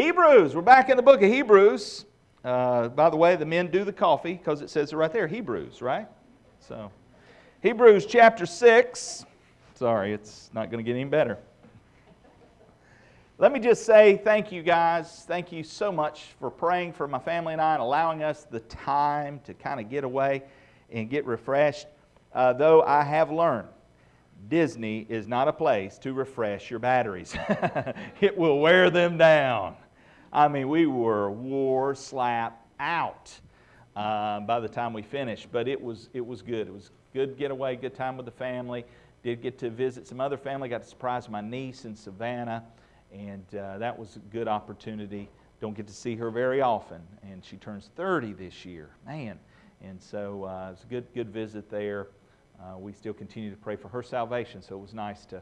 Hebrews, we're back in the book of Hebrews. Uh, by the way, the men do the coffee because it says it right there Hebrews, right? So, Hebrews chapter 6. Sorry, it's not going to get any better. Let me just say thank you guys. Thank you so much for praying for my family and I and allowing us the time to kind of get away and get refreshed. Uh, though I have learned Disney is not a place to refresh your batteries, it will wear them down. I mean, we were war slap out uh, by the time we finished, but it was, it was good. It was good getaway, good time with the family. Did get to visit some other family, got to surprise my niece in Savannah and uh, that was a good opportunity. Don't get to see her very often, and she turns 30 this year. Man. And so uh, it's a good, good visit there. Uh, we still continue to pray for her salvation, so it was nice to,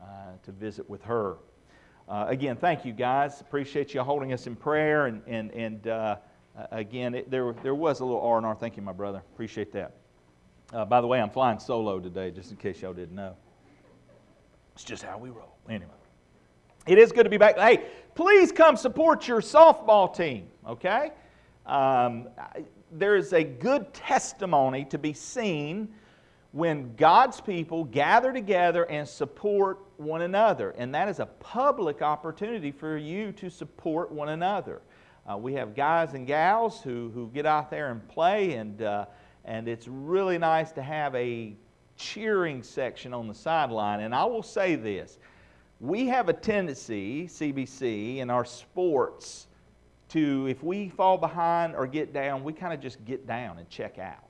uh, to visit with her. Uh, again, thank you guys. Appreciate you holding us in prayer. And, and, and uh, again, it, there, there was a little R&R. Thank you, my brother. Appreciate that. by the way, I'm flying solo today, just in case y'all didn't know. It's just how we roll. Anyway. It is good to be back. Hey, please come support your softball team, okay? Um, there is a good testimony to be seen when God's people gather together and support one another. And that is a public opportunity for you to support one another. Uh, we have guys and gals who, who get out there and play, and, uh, and it's really nice to have a cheering section on the sideline. And I will say this we have a tendency, CBC, in our sports to, if we fall behind or get down, we kind of just get down and check out.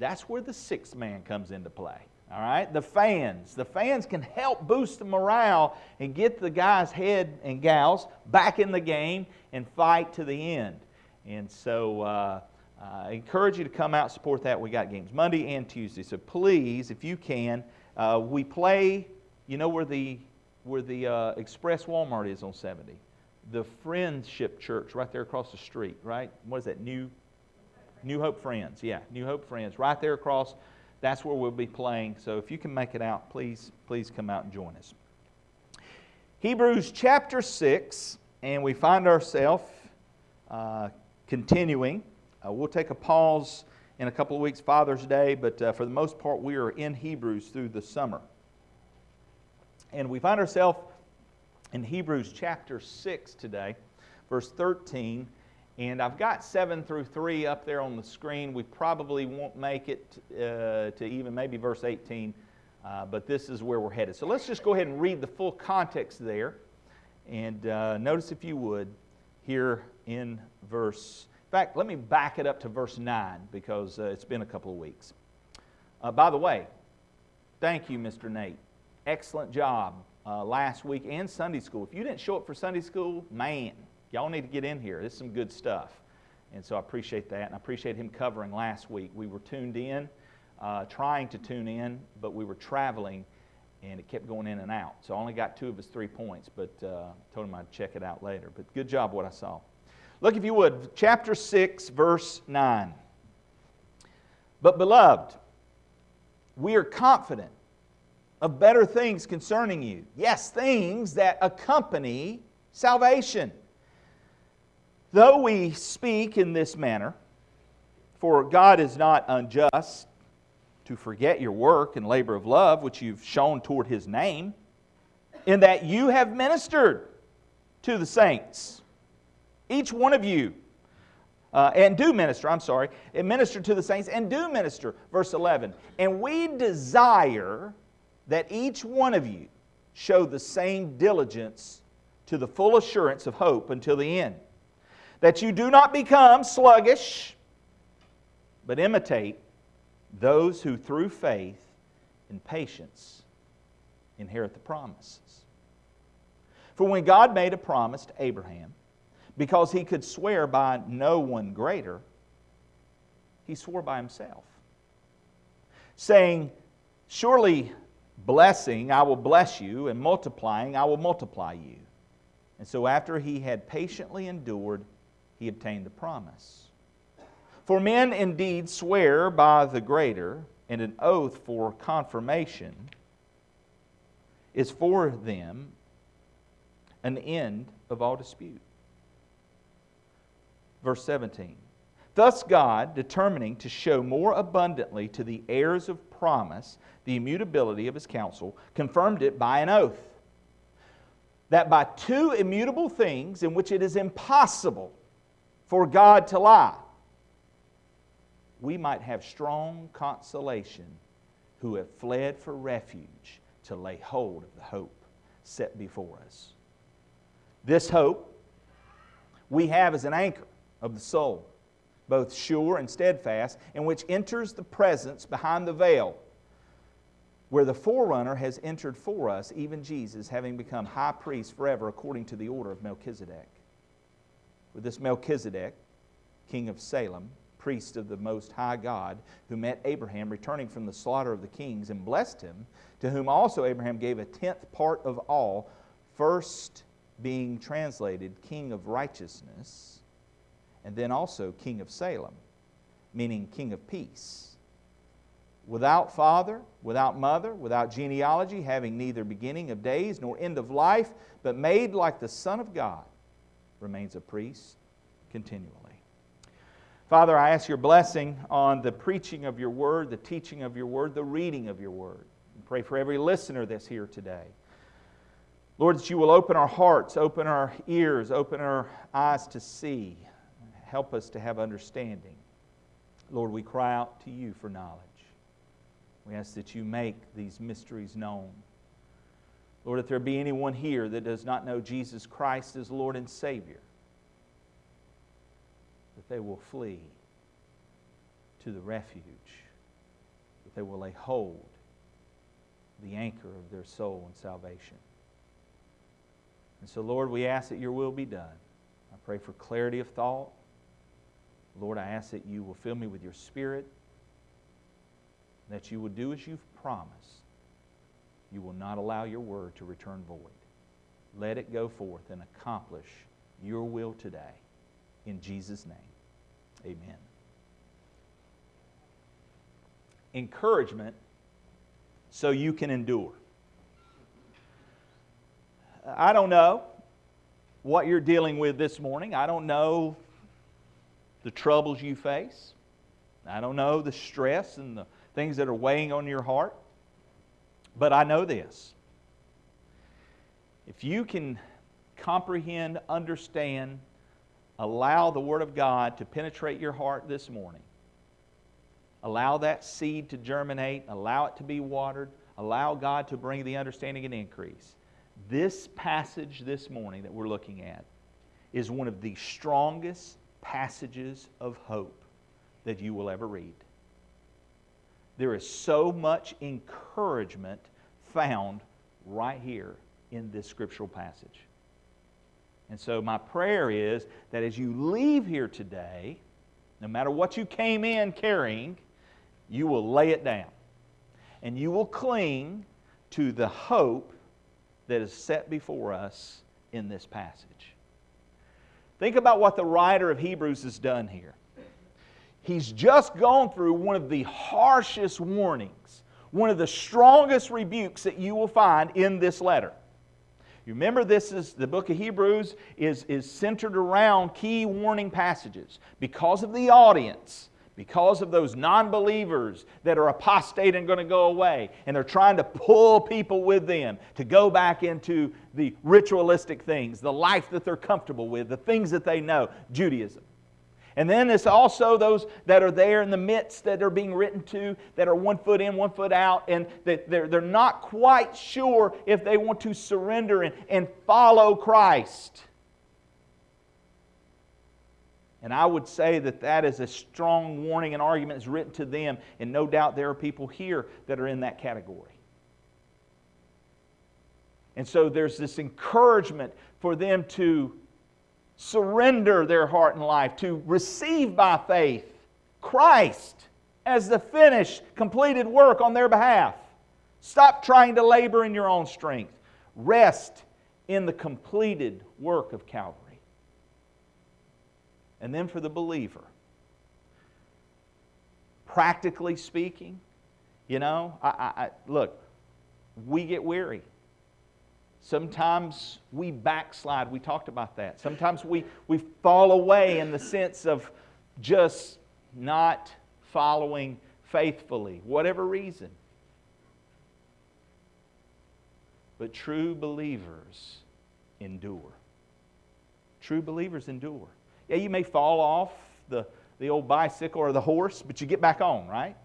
That's where the sixth man comes into play. All right? The fans. The fans can help boost the morale and get the guys' head and gals back in the game and fight to the end. And so uh, I encourage you to come out support that. We got games Monday and Tuesday. So please, if you can, uh, we play, you know where the where the uh, Express Walmart is on 70. The Friendship Church right there across the street, right? What is that? New, New Hope Friends. Yeah, New Hope Friends. Right there across. That's where we'll be playing. So if you can make it out, please, please come out and join us. Hebrews chapter 6, and we find ourselves uh, continuing. Uh, we'll take a pause in a couple of weeks, Father's Day, but uh, for the most part, we are in Hebrews through the summer. And we find ourselves in Hebrews chapter 6 today, verse 13. And I've got 7 through 3 up there on the screen. We probably won't make it uh, to even maybe verse 18, uh, but this is where we're headed. So let's just go ahead and read the full context there. And uh, notice, if you would, here in verse. In fact, let me back it up to verse 9 because uh, it's been a couple of weeks. Uh, by the way, thank you, Mr. Nate excellent job uh, last week and Sunday school. If you didn't show up for Sunday school, man, y'all need to get in here. This is some good stuff. And so I appreciate that. And I appreciate him covering last week. We were tuned in, uh, trying to tune in, but we were traveling and it kept going in and out. So I only got two of his three points, but uh, told him I'd check it out later. But good job what I saw. Look, if you would, chapter 6, verse 9. But beloved, we are confident of better things concerning you. Yes, things that accompany salvation. Though we speak in this manner, for God is not unjust to forget your work and labor of love which you've shown toward his name, in that you have ministered to the saints, each one of you. Uh, and do minister, I'm sorry, and minister to the saints and do minister. Verse 11. And we desire that each one of you show the same diligence to the full assurance of hope until the end. That you do not become sluggish, but imitate those who through faith and patience inherit the promises. For when God made a promise to Abraham, because he could swear by no one greater, he swore by himself, saying, Surely blessing, I will bless you, and multiplying, I will multiply you. And so, after he had patiently endured, he obtained the promise. For men indeed swear by the greater, and an oath for confirmation is for them an end of all dispute. Verse 17. Thus, God, determining to show more abundantly to the heirs of promise the immutability of his counsel, confirmed it by an oath. That by two immutable things in which it is impossible for God to lie, we might have strong consolation who have fled for refuge to lay hold of the hope set before us. This hope we have as an anchor of the soul, both sure and steadfast, and which enters the presence behind the veil, where the forerunner has entered for us, even Jesus, having become high priest forever according to the order of Melchizedek. With this Melchizedek, king of Salem, priest of the Most High God, who met Abraham returning from the slaughter of the kings and blessed him, to whom also Abraham gave a tenth part of all, first being translated King of Righteousness, and then also King of Salem, meaning King of Peace. Without father, without mother, without genealogy, having neither beginning of days nor end of life, but made like the Son of God, remains a priest continually. Father, I ask your blessing on the preaching of your word, the teaching of your word, the reading of your word. Pray for every listener that's here today. Lord, that you will open our hearts, open our ears, open our eyes to see, help us to have understanding. Lord, we cry out to you for knowledge. We ask that you make these mysteries known. Lord, if there be anyone here that does not know Jesus Christ as Lord and Savior, that they will flee to the refuge, that they will lay hold the anchor of their soul and salvation. And so, Lord, we ask that your will be done. I pray for clarity of thought. Lord, I ask that you will fill me with your spirit, that you will do as you've promised. You will not allow your word to return void. Let it go forth and accomplish your will today. In Jesus' name, amen. Encouragement so you can endure. I don't know what you're dealing with this morning. I don't know the troubles you face. I don't know the stress and the things that are weighing on your heart. But I know this. If you can comprehend, understand, allow the Word of God to penetrate your heart this morning, allow that seed to germinate, allow it to be watered, allow God to bring the understanding and increase. This passage this morning that we're looking at is one of the strongest passages of hope that you will ever read. There is so much encouragement found right here in this scriptural passage. And so, my prayer is that as you leave here today, no matter what you came in carrying, you will lay it down. And you will cling to the hope that is set before us in this passage. Think about what the writer of Hebrews has done here. He's just gone through one of the harshest warnings, one of the strongest rebukes that you will find in this letter. You remember this is the book of Hebrews is, is centered around key warning passages because of the audience because of those non believers that are apostate and going to go away. And they're trying to pull people with them to go back into the ritualistic things, the life that they're comfortable with, the things that they know, Judaism. And then it's also those that are there in the midst that are being written to that are one foot in, one foot out, and that they're, they're not quite sure if they want to surrender and, and follow Christ. And I would say that that is a strong warning and argument is written to them, and no doubt there are people here that are in that category. And so there's this encouragement for them to surrender their heart and life, to receive by faith Christ as the finished, completed work on their behalf. Stop trying to labor in your own strength. Rest in the completed work of Calvary and then for the believer. Practically speaking, you know, I, I, I, look, we get weary. Sometimes we backslide. We talked about that. Sometimes we, we fall away in the sense of just not following faithfully, whatever reason. But true believers endure. True believers endure. Yeah, you may fall off the, the old bicycle or the horse, but you get back on, right?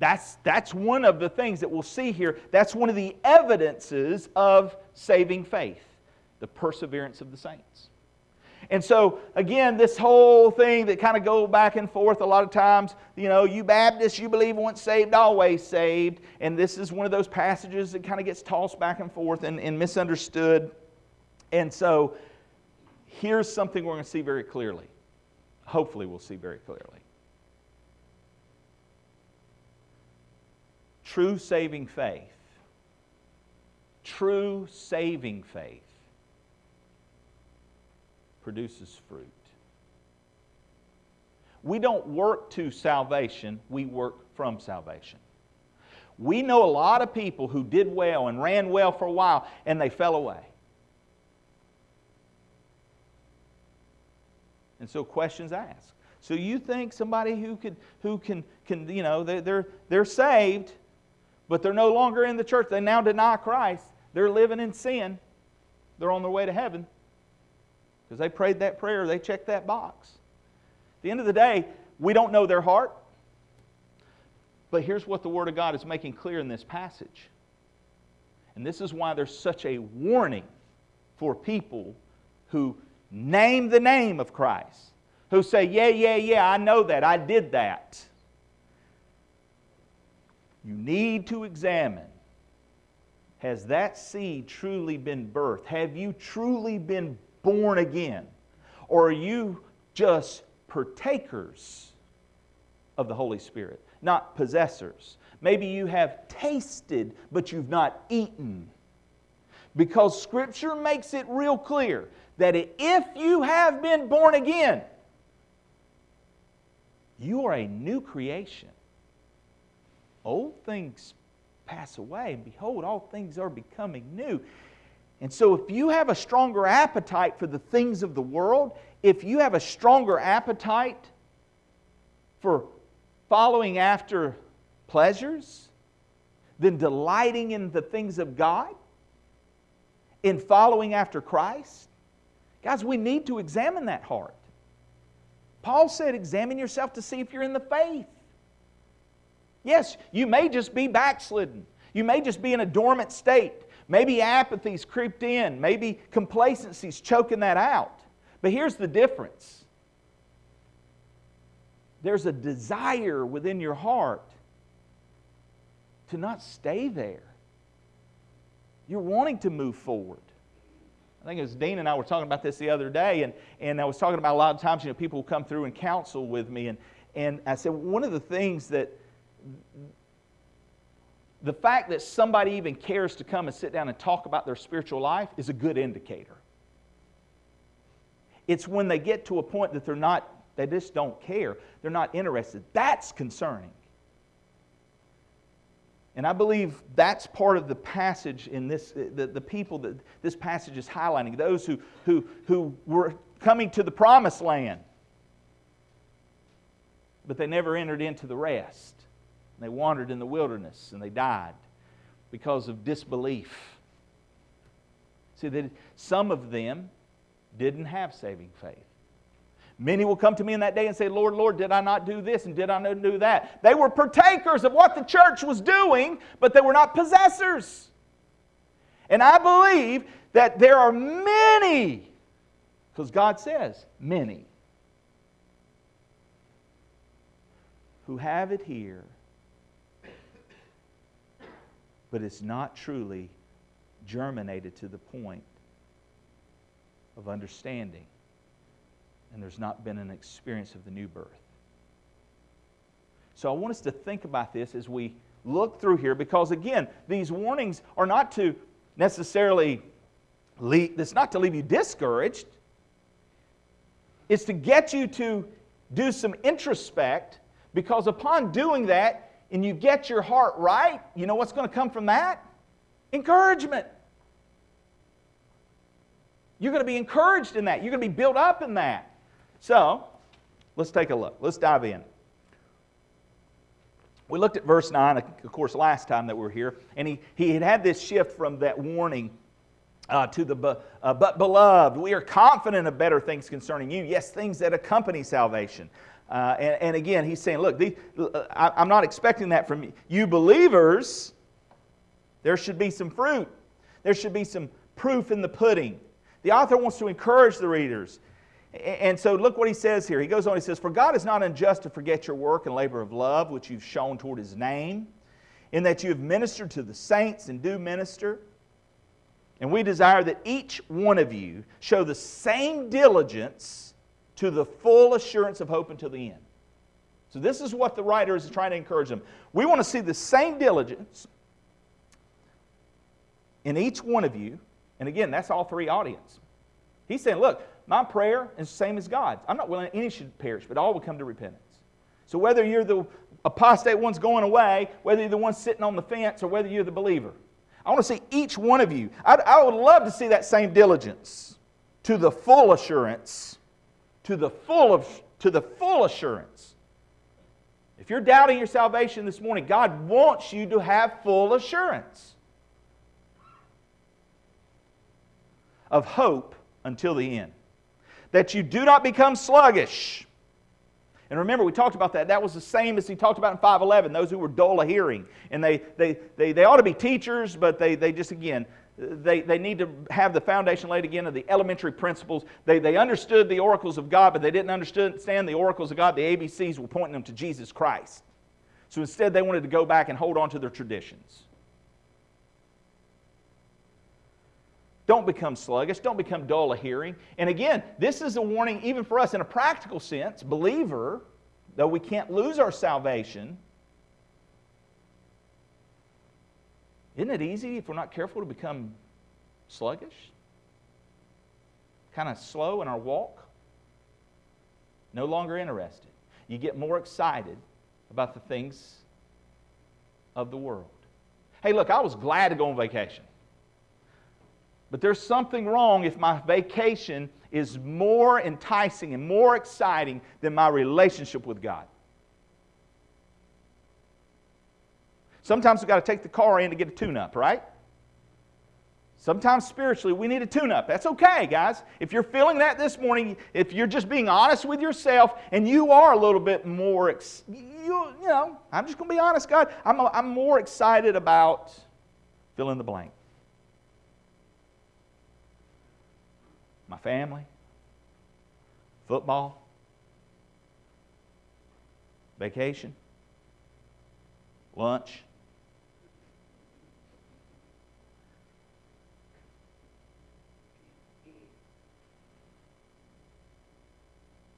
That's, that's one of the things that we'll see here. That's one of the evidences of saving faith, the perseverance of the saints. And so, again, this whole thing that kind of go back and forth a lot of times, you know, you Baptists, you believe once saved, always saved. And this is one of those passages that kind of gets tossed back and forth and, and misunderstood. And so, here's something we're going to see very clearly. Hopefully, we'll see very clearly. True saving faith. True saving faith produces fruit. We don't work to salvation, we work from salvation. We know a lot of people who did well and ran well for a while and they fell away. And so questions asked. So you think somebody who could who can can you know they're they're, they're saved, but they're no longer in the church. They now deny Christ. They're living in sin. They're on their way to heaven because they prayed that prayer, they checked that box. At the end of the day, we don't know their heart. But here's what the Word of God is making clear in this passage. And this is why there's such a warning for people who name the name of Christ, who say, Yeah, yeah, yeah, I know that, I did that. You need to examine has that seed truly been birthed? Have you truly been born again? Or are you just partakers of the Holy Spirit, not possessors? Maybe you have tasted, but you've not eaten. Because Scripture makes it real clear that if you have been born again, you are a new creation. Old things pass away, and behold, all things are becoming new. And so, if you have a stronger appetite for the things of the world, if you have a stronger appetite for following after pleasures than delighting in the things of God, in following after Christ, guys, we need to examine that heart. Paul said, Examine yourself to see if you're in the faith. Yes, you may just be backslidden. You may just be in a dormant state. Maybe apathy's creeped in. Maybe complacency's choking that out. But here's the difference there's a desire within your heart to not stay there. You're wanting to move forward. I think it was Dean and I were talking about this the other day, and, and I was talking about a lot of times, you know, people come through and counsel with me, and, and I said, one of the things that the fact that somebody even cares to come and sit down and talk about their spiritual life is a good indicator. It's when they get to a point that they're not, they just don't care, they're not interested. That's concerning. And I believe that's part of the passage in this, uh, the, the people that this passage is highlighting, those who, who, who were coming to the promised land, but they never entered into the rest. They wandered in the wilderness and they died because of disbelief. See, that some of them didn't have saving faith. Many will come to me in that day and say, Lord, Lord, did I not do this and did I not do that? They were partakers of what the church was doing, but they were not possessors. And I believe that there are many, because God says many, who have it here but it's not truly germinated to the point of understanding. And there's not been an experience of the new birth. So I want us to think about this as we look through here because, again, these warnings are not to necessarily leave, it's not to leave you discouraged. It's to get you to do some introspect because upon doing that, and you get your heart right, you know what's going to come from that? Encouragement. You're going to be encouraged in that. You're going to be built up in that. So, let's take a look. Let's dive in. We looked at verse 9, of course, last time that we were here, and he, he had had this shift from that warning uh, to the uh, but beloved we are confident of better things concerning you yes things that accompany salvation uh, and, and, again he's saying look the, uh, I, i'm not expecting that from you. Believers there should be some fruit. There should be some proof in the pudding. The author wants to encourage the readers. And so look what he says here. He goes on he says for god is not unjust to forget your work and labor of love which you've shown toward his name in that you have ministered to the saints and do minister. And we desire that each one of you show the same diligence to the full assurance of hope until the end. So, this is what the writer is trying to encourage them. We want to see the same diligence in each one of you. And again, that's all three audience. He's saying, Look, my prayer is the same as God's. I'm not willing any should perish, but all will come to repentance. So, whether you're the apostate one's going away, whether you're the one sitting on the fence, or whether you're the believer, I want to see each one of you. I'd, I would love to see that same diligence to the full assurance, to the full of, to the full assurance. If you're doubting your salvation this morning, God wants you to have full assurance of hope until the end. That you do not become sluggish and remember, we talked about that. That was the same as he talked about in 511, those who were dull of hearing. And they, they, they, they ought to be teachers, but they, they just, again, they, they need to have the foundation laid again of the elementary principles. They, they understood the oracles of God, but they didn't understand the oracles of God. The ABCs were pointing them to Jesus Christ. So instead, they wanted to go back and hold on to their traditions. Don't become sluggish. Don't become dull of hearing. And again, this is a warning even for us in a practical sense, believer, though we can't lose our salvation. Isn't it easy if we're not careful to become sluggish? Kind of slow in our walk? No longer interested. You get more excited about the things of the world. Hey, look, I was glad to go on vacation. But there's something wrong if my vacation is more enticing and more exciting than my relationship with God. Sometimes we've got to take the car in to get a tune up, right? Sometimes spiritually, we need a tune up. That's okay, guys. If you're feeling that this morning, if you're just being honest with yourself and you are a little bit more, ex- you, you know, I'm just going to be honest, God, I'm, a, I'm more excited about fill in the blank. my family, football, vacation, lunch.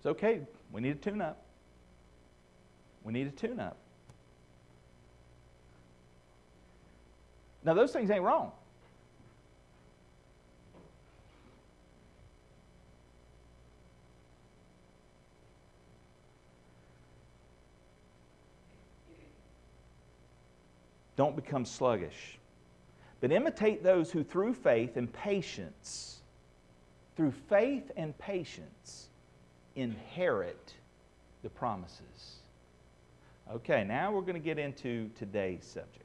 It's okay. We need a tune up. We need a tune up. Now, those things ain't wrong. Don't become sluggish, but imitate those who through faith and patience, through faith and patience, inherit the promises. Okay, now we're going to get into today's subject.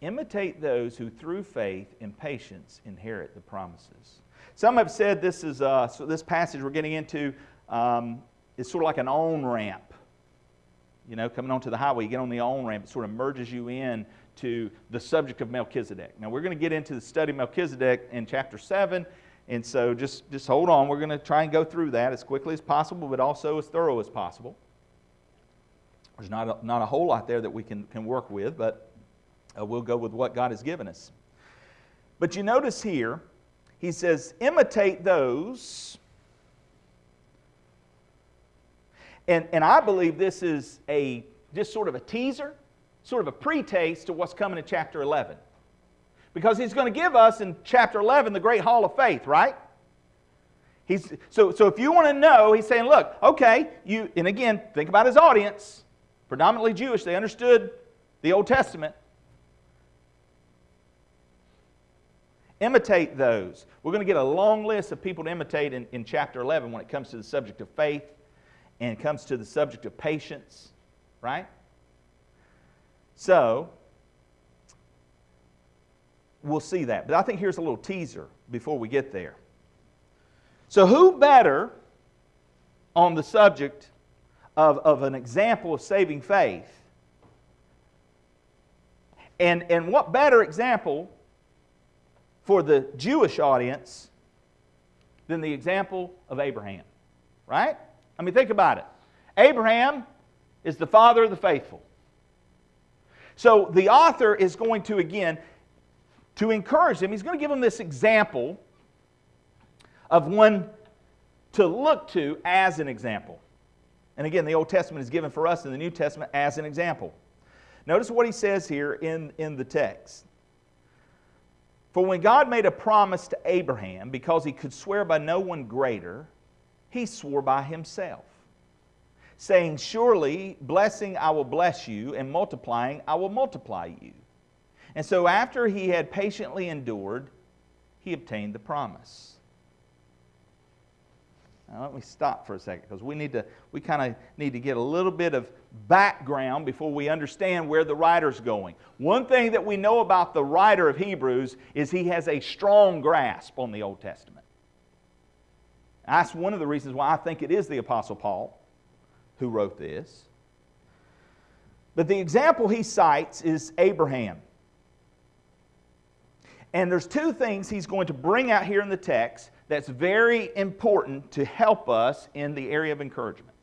Imitate those who through faith and patience inherit the promises. Some have said this is uh, so this passage we're getting into um, is sort of like an on ramp you know, coming onto the highway, you get on the on ramp, it sort of merges you in to the subject of Melchizedek. Now, we're going to get into the study of Melchizedek in chapter 7, and so just, just hold on. We're going to try and go through that as quickly as possible, but also as thorough as possible. There's not a, not a whole lot there that we can, can work with, but uh, we'll go with what God has given us. But you notice here, he says, imitate those And, and I believe this is a just sort of a teaser, sort of a pre-taste to what's coming in chapter 11. Because he's going to give us in chapter 11 the great hall of faith, right? He's, so, so if you want to know, he's saying, look, okay, you, and again, think about his audience, predominantly Jewish, they understood the Old Testament. imitate those. We're going to get a long list of people to imitate in, in chapter 11 when it comes to the subject of faith and it comes to the subject of patience, right? So, we'll see that. But I think here's a little teaser before we get there. So, who better on the subject of, of an example of saving faith? And, and what better example for the Jewish audience than the example of Abraham? Right? I mean, think about it. Abraham is the father of the faithful. So the author is going to, again, to encourage them, he's going to give them this example of one to look to as an example. And again, the Old Testament is given for us in the New Testament as an example. Notice what he says here in, in the text. For when God made a promise to Abraham, because he could swear by no one greater, he swore by himself, saying, Surely, blessing I will bless you, and multiplying I will multiply you. And so, after he had patiently endured, he obtained the promise. Now, let me stop for a second because we need to we kind of need to get a little bit of background before we understand where the writer's going. One thing that we know about the writer of Hebrews is he has a strong grasp on the Old Testament. That's one of the reasons why I think it is the Apostle Paul who wrote this. But the example he cites is Abraham. And there's two things he's going to bring out here in the text that's very important to help us in the area of encouragement.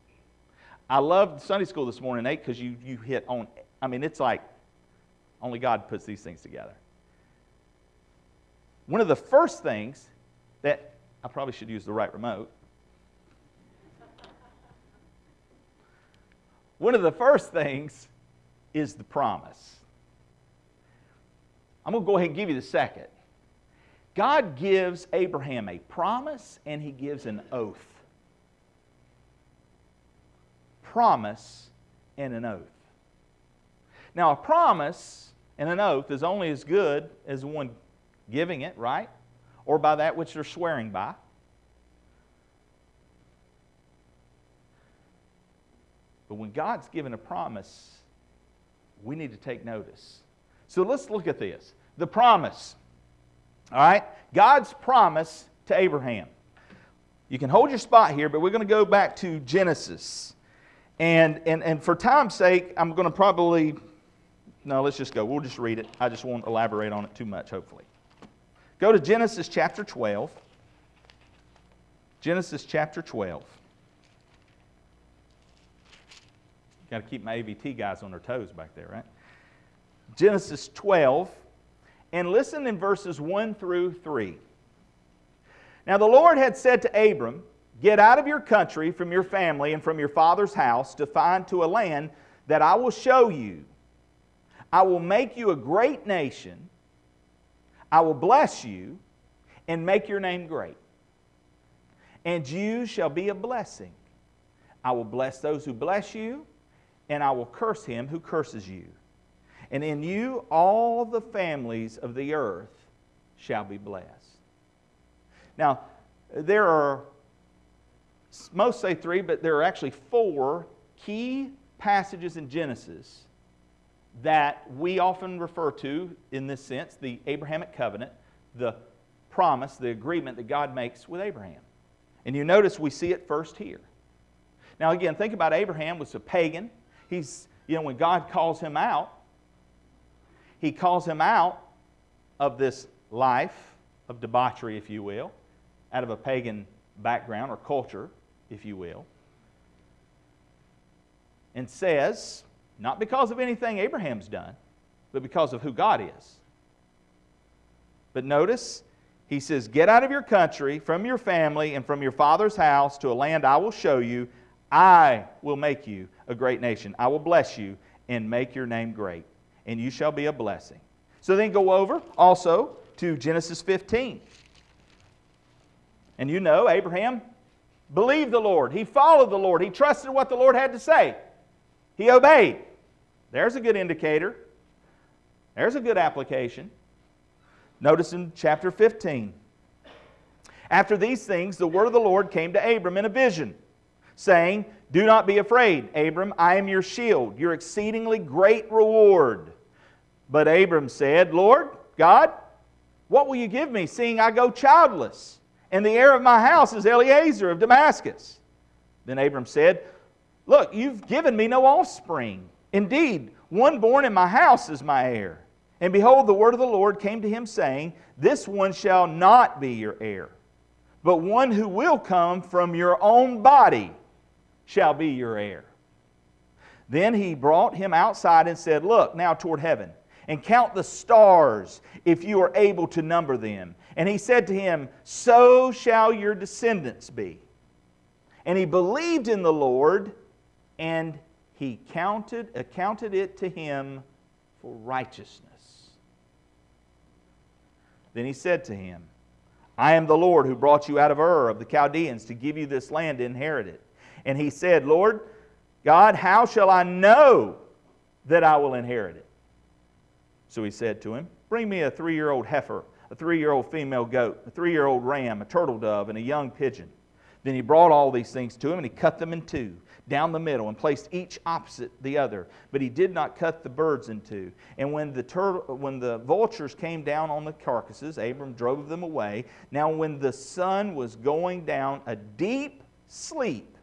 I loved Sunday school this morning, Nate, because you, you hit on, I mean, it's like only God puts these things together. One of the first things that I probably should use the right remote. One of the first things is the promise. I'm going to go ahead and give you the second. God gives Abraham a promise and he gives an oath. Promise and an oath. Now, a promise and an oath is only as good as the one giving it, right? Or by that which they're swearing by. But when God's given a promise, we need to take notice. So let's look at this. The promise. All right? God's promise to Abraham. You can hold your spot here, but we're going to go back to Genesis. And, and, and for time's sake, I'm going to probably, no, let's just go. We'll just read it. I just won't elaborate on it too much, hopefully. Go to Genesis chapter 12. Genesis chapter 12. Got to keep my AVT guys on their toes back there, right? Genesis 12 and listen in verses 1 through 3. Now the Lord had said to Abram, Get out of your country, from your family, and from your father's house to find to a land that I will show you. I will make you a great nation. I will bless you and make your name great. And you shall be a blessing. I will bless those who bless you, and I will curse him who curses you and in you all the families of the earth shall be blessed. Now, there are, most say three, but there are actually four key passages in Genesis that we often refer to in this sense the Abrahamic covenant, the promise, the agreement that God makes with Abraham. And you notice we see it first here. Now, again, think about Abraham was a pagan. He's, you know, when God calls him out, he calls him out of this life of debauchery, if you will, out of a pagan background or culture, if you will, and says, not because of anything Abraham's done, but because of who God is. But notice, he says, Get out of your country, from your family, and from your father's house to a land I will show you. I will make you a great nation. I will bless you and make your name great and you shall be a blessing. So then go over also to Genesis 15. And you know, Abraham believed the Lord. He followed the Lord. He trusted what the Lord had to say. He obeyed. There's a good indicator. There's a good application. Notice in chapter 15. After these things, the word of the Lord came to Abram in a vision, saying, Do not be afraid, Abram, I am your shield, your exceedingly great reward. But Abram said, Lord, God, what will you give me, seeing I go childless? And the heir of my house is Eliezer of Damascus. Then Abram said, Look, you've given me no offspring. Indeed, one born in my house is my heir. And behold, the word of the Lord came to him, saying, This one shall not be your heir, but one who will come from your own body shall be your heir. Then he brought him outside and said, Look now toward heaven and count the stars if you are able to number them. And he said to him, So shall your descendants be. And he believed in the Lord, and he counted, uh, accounted it to him for righteousness. Then he said to him, I am the Lord who brought you out of Ur of the Chaldeans to give you this land to inherit it. And he said, Lord God, how shall I know that I will inherit it? So he said to him, Bring me a three year old heifer, a three year old female goat, a three year old ram, a turtle dove, and a young pigeon. Then he brought all these things to him, and he cut them in two, down the middle, and placed each opposite the other. But he did not cut the birds in two. And when the, turtle, when the vultures came down on the carcasses, Abram drove them away. Now, when the sun was going down, a deep sleep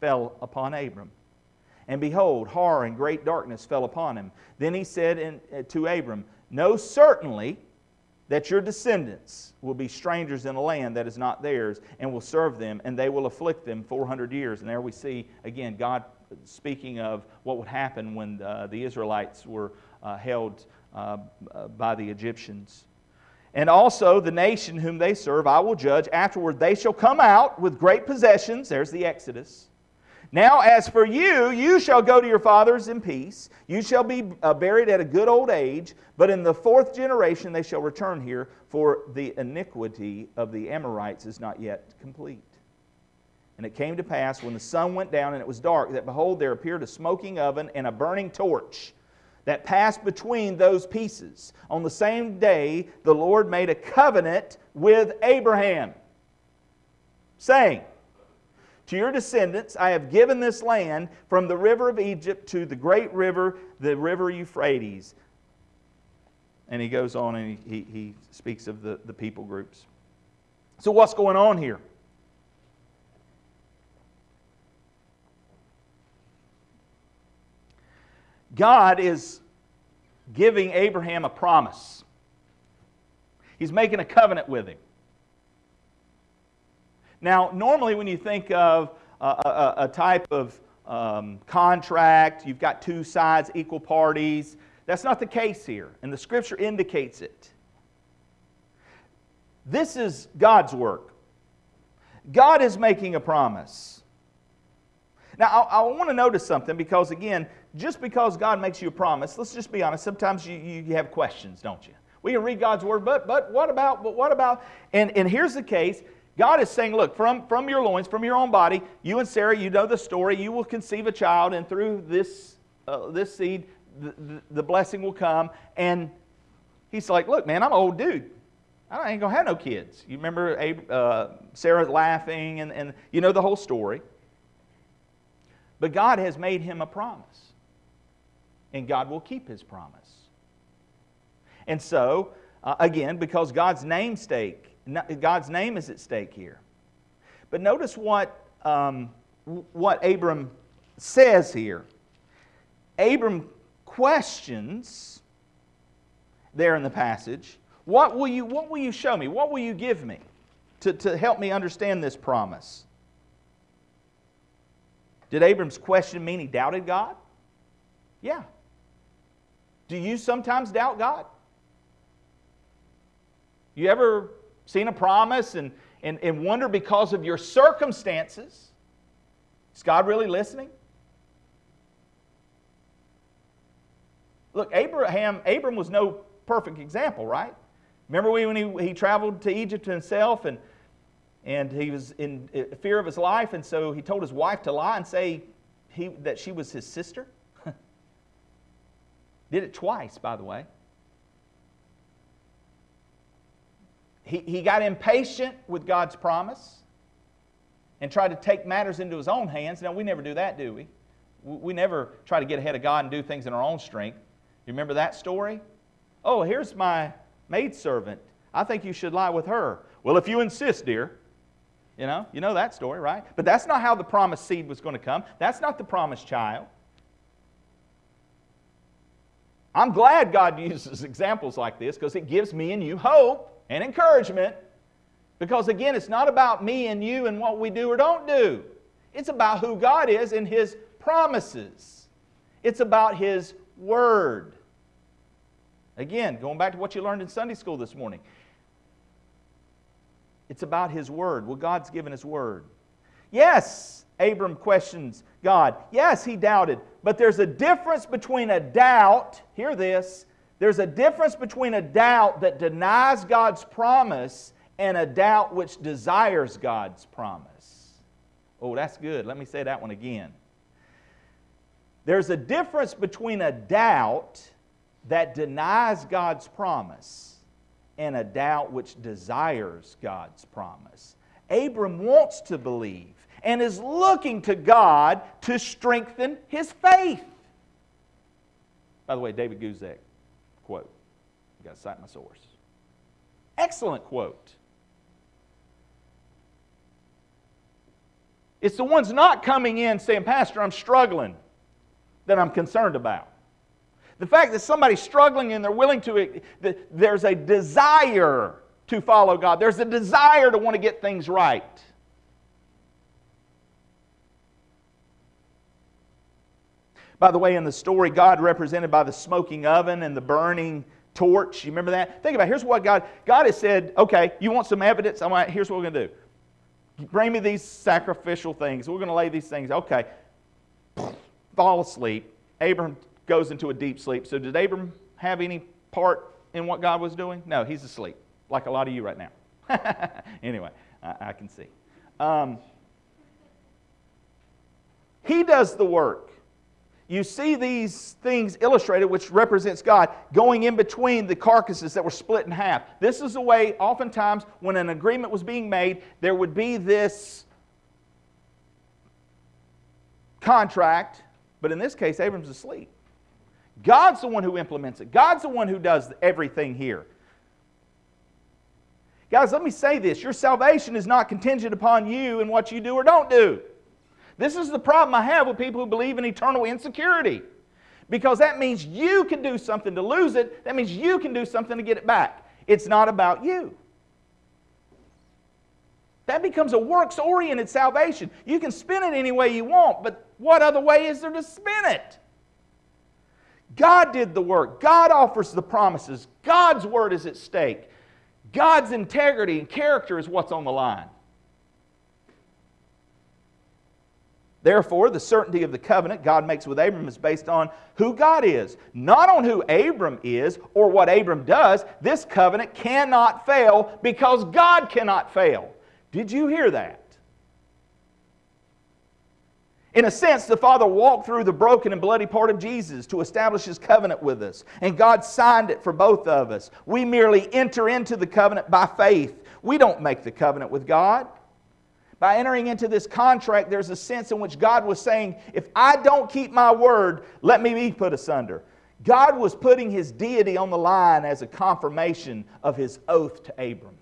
fell upon Abram. And behold, horror and great darkness fell upon him. Then he said in, uh, to Abram, Know certainly that your descendants will be strangers in a land that is not theirs, and will serve them, and they will afflict them 400 years. And there we see, again, God speaking of what would happen when uh, the Israelites were uh, held uh, by the Egyptians. And also the nation whom they serve I will judge. Afterward they shall come out with great possessions. There's the Exodus now, as for you, you shall go to your fathers in peace. You shall be uh, buried at a good old age, but in the fourth generation they shall return here, for the iniquity of the Amorites is not yet complete. And it came to pass when the sun went down and it was dark, that behold, there appeared a smoking oven and a burning torch that passed between those pieces. On the same day, the Lord made a covenant with Abraham, saying, to your descendants, I have given this land from the river of Egypt to the great river, the river Euphrates. And he goes on and he, he speaks of the, the people groups. So, what's going on here? God is giving Abraham a promise. He's making a covenant with him. Now, normally when you think of a, a, a type of um, contract, you've got two sides, equal parties. That's not the case here, and the scripture indicates it. This is God's work. God is making a promise. Now, I, I want to notice something because, again, just because God makes you a promise, let's just be honest, sometimes you, you have questions, don't you? We can read God's word, but, but what about, but what about? And, and here's the case God is saying, look, from, from your loins, from your own body, you and Sarah, you know the story, you will conceive a child, and through this, uh, this seed, the, the, the, blessing will come. And he's like, look, man, I'm an old dude. I ain't going to have no kids. You remember uh, Sarah laughing, and, and you know the whole story. But God has made him a promise, and God will keep his promise. And so, uh, again, because God's namesake God's name is at stake here. But notice what, um, what Abram says here. Abram questions there in the passage what will you, what will you show me? What will you give me to, to help me understand this promise? Did Abram's question mean he doubted God? Yeah. Do you sometimes doubt God? You ever seen a promise and, and, and wonder because of your circumstances, is God really listening? Look, Abraham, Abram was no perfect example, right? Remember when he, he traveled to Egypt himself and, and he was in fear of his life, and so he told his wife to lie and say he, that she was his sister? Did it twice, by the way. He, he got impatient with God's promise and tried to take matters into his own hands. Now, we never do that, do we? We never try to get ahead of God and do things in our own strength. You remember that story? Oh, here's my maidservant. I think you should lie with her. Well, if you insist, dear. You know, you know that story, right? But that's not how the promised seed was going to come. That's not the promised child. I'm glad God uses examples like this because it gives me and you hope and encouragement. Because again, it's not about me and you and what we do or don't do. It's about who God is and His promises. It's about His Word. Again, going back to what you learned in Sunday school this morning, it's about His Word. Well, God's given His Word. Yes, Abram questions God. Yes, he doubted. But there's a difference between a doubt, hear this, there's a difference between a doubt that denies God's promise and a doubt which desires God's promise. Oh, that's good. Let me say that one again. There's a difference between a doubt that denies God's promise and a doubt which desires God's promise. Abram wants to believe and is looking to God to strengthen his faith. By the way, David Guzik quote. I've got to cite my source. Excellent quote. It's the ones not coming in saying, Pastor, I'm struggling, that I'm concerned about. The fact that somebody's struggling and they're willing to, there's a desire to follow God, there's a desire to want to get things right. By the way, in the story, God represented by the smoking oven and the burning torch. You remember that? Think about it. Here's what God God has said, okay, you want some evidence? I'm like, here's what we're going to do. Bring me these sacrificial things. We're going to lay these things. Okay. Fall asleep. Abram goes into a deep sleep. So did Abram have any part in what God was doing? No, he's asleep, like a lot of you right now. anyway, I, I, can see. Um, he does the work you see these things illustrated, which represents God, going in between the carcasses that were split in half. This is the way, oftentimes, when an agreement was being made, there would be this contract, but in this case, Abram's asleep. God's the one who implements it, God's the one who does everything here. Guys, let me say this your salvation is not contingent upon you and what you do or don't do. This is the problem I have with people who believe in eternal insecurity. Because that means you can do something to lose it, that means you can do something to get it back. It's not about you. That becomes a works oriented salvation. You can spin it any way you want, but what other way is there to spin it? God did the work. God offers the promises. God's word is at stake. God's integrity and character is what's on the line. Therefore, the certainty of the covenant God makes with Abram is based on who God is, not on who Abram is or what Abram does. This covenant cannot fail because God cannot fail. Did you hear that? In a sense, the Father walked through the broken and bloody part of Jesus to establish His covenant with us, and God signed it for both of us. We merely enter into the covenant by faith. We don't make the covenant with God by entering into this contract, there's a sense in which God was saying, if I don't keep my word, let me be put asunder. God was putting his deity on the line as a confirmation of his oath to Abram.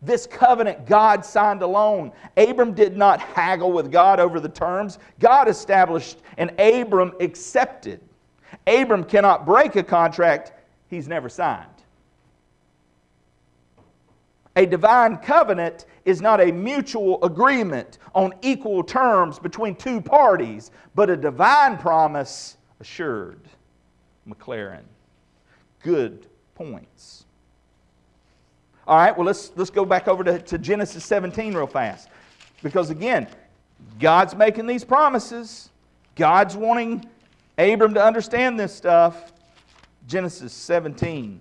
This covenant God signed alone. Abram did not haggle with God over the terms. God established and Abram accepted. Abram cannot break a contract he's never signed. A divine covenant is not a mutual agreement on equal terms between two parties, but a divine promise assured. McLaren. Good points. All right, well, let's, let's go back over to, to Genesis 17 real fast. Because again, God's making these promises, God's wanting Abram to understand this stuff. Genesis 17.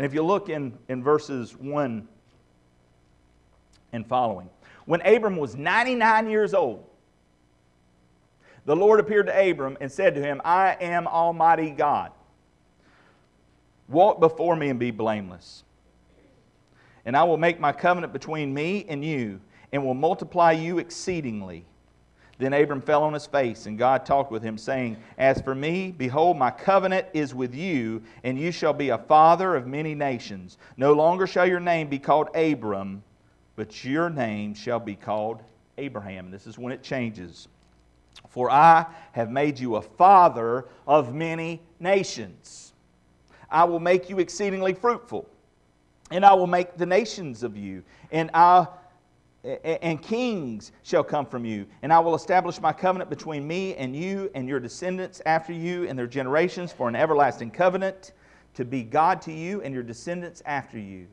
And if you look in, in verses 1 and following. When Abram was 99 years old, the Lord appeared to Abram and said to him, I am Almighty God. Walk before me and be blameless. And I will make my covenant between me and you, and will multiply you exceedingly. Then Abram fell on his face, and God talked with him, saying, As for me, behold, my covenant is with you, and you shall be a father of many nations. No longer shall your name be called Abram, but your name shall be called Abraham. This is when it changes. For I have made you a father of many nations. I will make you exceedingly fruitful, and I will make the nations of you, and I and kings shall come from you, and I will establish my covenant between me and you and your descendants after you and their generations for an everlasting covenant to be God to you and your descendants after you.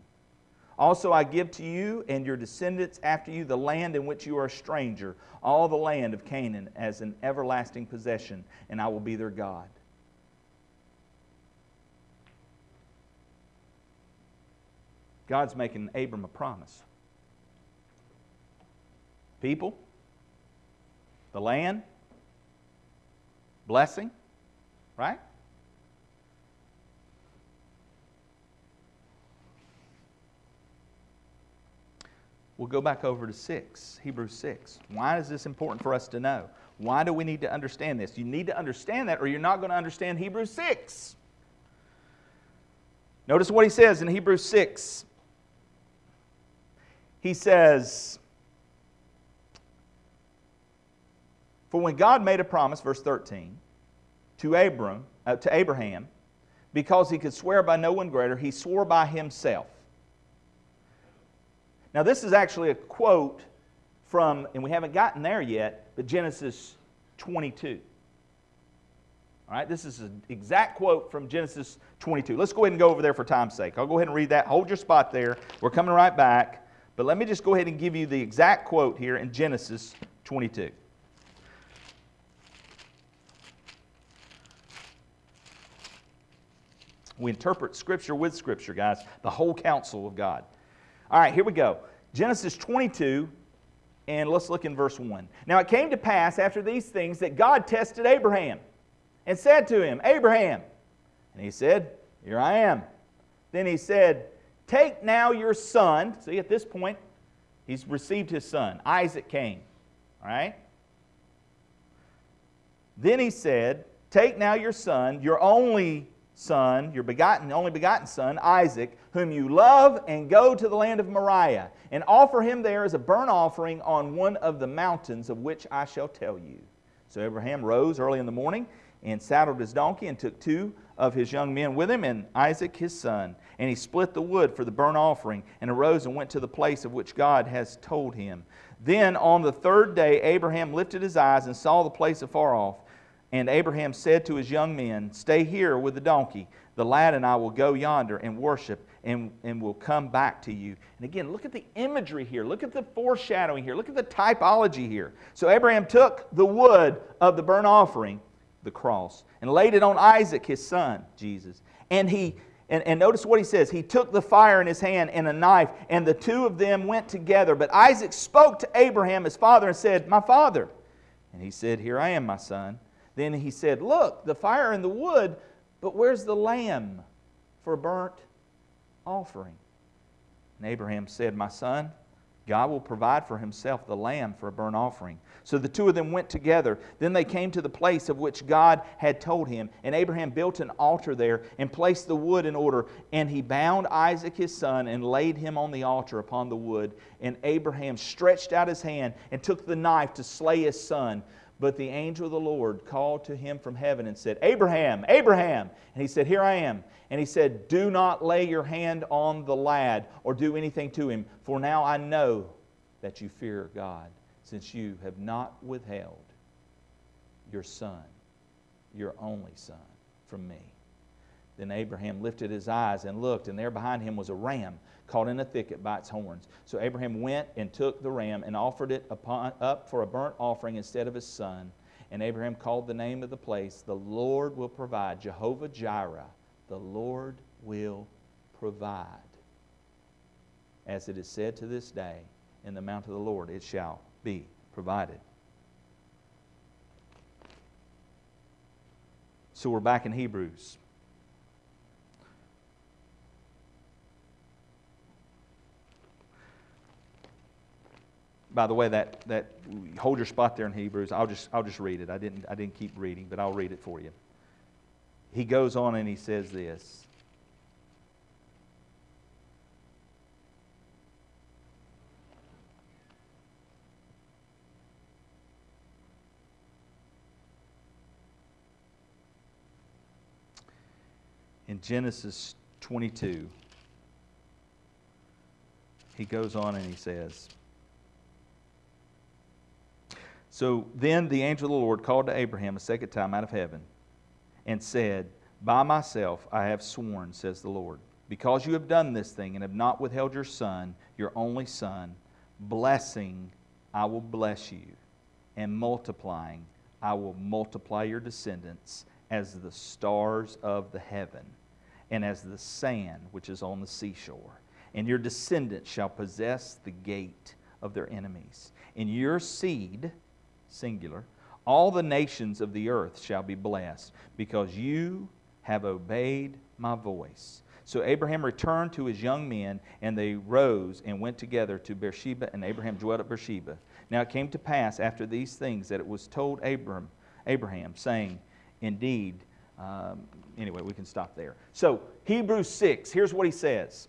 Also, I give to you and your descendants after you the land in which you are a stranger, all the land of Canaan, as an everlasting possession, and I will be their God. God's making Abram a promise. People, the land, blessing, right? We'll go back over to 6, Hebrews 6. Why is this important for us to know? Why do we need to understand this? You need to understand that, or you're not going to understand Hebrews 6. Notice what he says in Hebrews 6. He says, For when God made a promise, verse 13, to Abram, uh, to Abraham, because he could swear by no one greater, he swore by himself. Now, this is actually a quote from, and we haven't gotten there yet, but Genesis 22. All right, this is an exact quote from Genesis 22. Let's go ahead and go over there for time's sake. I'll go ahead and read that. Hold your spot there. We're coming right back. But let me just go ahead and give you the exact quote here in Genesis 22. We interpret Scripture with Scripture, guys, the whole counsel of God. All right, here we go. Genesis 22, and let's look in verse 1. Now it came to pass after these things that God tested Abraham and said to him, Abraham. And he said, Here I am. Then he said, Take now your son. See, at this point, he's received his son. Isaac came. All right? Then he said, Take now your son, your only son, your begotten, only begotten son, Isaac, whom you love, and go to the land of Moriah, and offer him there as a burnt offering on one of the mountains of which I shall tell you. So Abraham rose early in the morning and saddled his donkey and took two of his young men with him and Isaac his son. And he split the wood for the burnt offering and arose and went to the place of which God has told him. Then on the third day, Abraham lifted his eyes and saw the place afar off. And Abraham said to his young men, Stay here with the donkey. The lad and I will go yonder and worship and, and will come back to you. And again, look at the imagery here. Look at the foreshadowing here. Look at the typology here. So Abraham took the wood of the burnt offering, the cross, and laid it on Isaac, his son, Jesus. And he and, and, notice what he says. He took the fire in his hand and a knife, and the two of them went together. But Isaac spoke to Abraham, his father, and said, My father. And he said, Here I am, my son. Then he said, Look, the fire and the wood, but where's the lamb for a burnt offering? And Abraham said, My son, God will provide for himself the lamb for a burnt offering. So the two of them went together. Then they came to the place of which God had told him. And Abraham built an altar there and placed the wood in order. And he bound Isaac his son and laid him on the altar upon the wood. And Abraham stretched out his hand and took the knife to slay his son. But the angel of the Lord called to him from heaven and said, Abraham, Abraham. And he said, Here I am. And he said, Do not lay your hand on the lad or do anything to him, for now I know that you fear God, since you have not withheld your son, your only son, from me. Then Abraham lifted his eyes and looked, and there behind him was a ram caught in a thicket by its horns. So Abraham went and took the ram and offered it upon, up for a burnt offering instead of his son. And Abraham called the name of the place, The Lord will provide, Jehovah Jireh, the Lord will provide. As it is said to this day, in the mount of the Lord, it shall be provided. So we're back in Hebrews. By the way, that, that hold your spot there in Hebrews. I'll just, I'll just read it. I didn't, I didn't keep reading, but I'll read it for you. He goes on and he says this. In Genesis 22, he goes on and he says, so then the angel of the Lord called to Abraham a second time out of heaven and said, By myself I have sworn, says the Lord, because you have done this thing and have not withheld your son, your only son, blessing I will bless you, and multiplying I will multiply your descendants as the stars of the heaven and as the sand which is on the seashore. And your descendants shall possess the gate of their enemies. And your seed, singular, all the nations of the earth shall be blessed because you have obeyed my voice. So Abraham returned to his young men, and they rose and went together to Beersheba, and Abraham dwelt at Beersheba. Now it came to pass after these things that it was told Abraham, Abraham saying, Indeed, um, anyway, we can stop there. So Hebrews 6, here's what he says.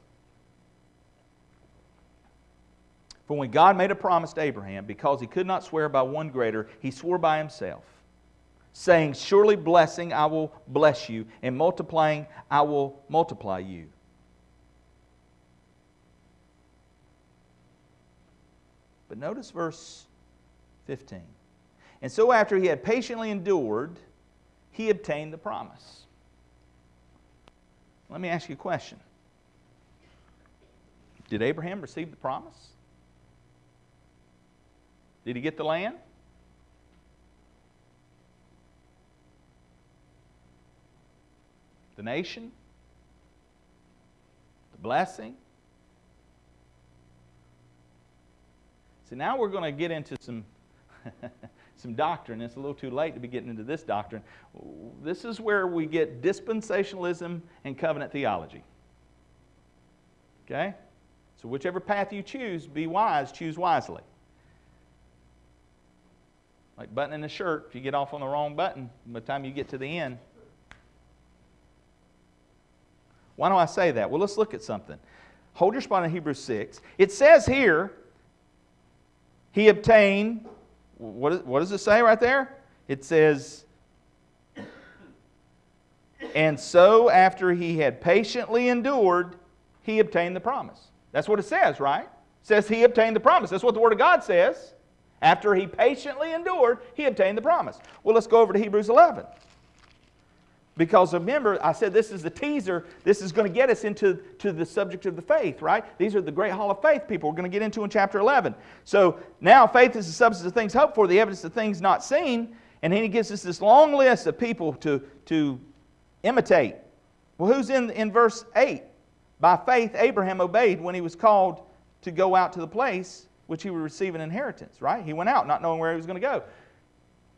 For when God made a promise to Abraham, because he could not swear by one greater, he swore by himself, saying, Surely blessing I will bless you, and multiplying I will multiply you. But notice verse 15. And so after he had patiently endured, he obtained the promise. Let me ask you a question Did Abraham receive the promise? Did he get the land? The nation? The blessing? See, now we're going to get into some, some doctrine. It's a little too late to be getting into this doctrine. This is where we get dispensationalism and covenant theology. Okay? So, whichever path you choose, be wise, choose wisely. Like buttoning a shirt, if you get off on the wrong button, by the time you get to the end. Why do I say that? Well, let's look at something. Hold your spot in Hebrews 6. It says here, he obtained, what, what does it say right there? It says, and so after he had patiently endured, he obtained the promise. That's what it says, right? It says he obtained the promise. That's what the Word of God says. After he patiently endured, he obtained the promise. Well, let's go over to Hebrews 11. Because remember, I said this is the teaser. This is going to get us into to the subject of the faith, right? These are the great hall of faith people we're going to get into in chapter 11. So now faith is the substance of things hoped for, the evidence of things not seen. And then he gives us this long list of people to, to imitate. Well, who's in, in verse 8? By faith, Abraham obeyed when he was called to go out to the place which he would receive an inheritance, right? He went out not knowing where he was going to go.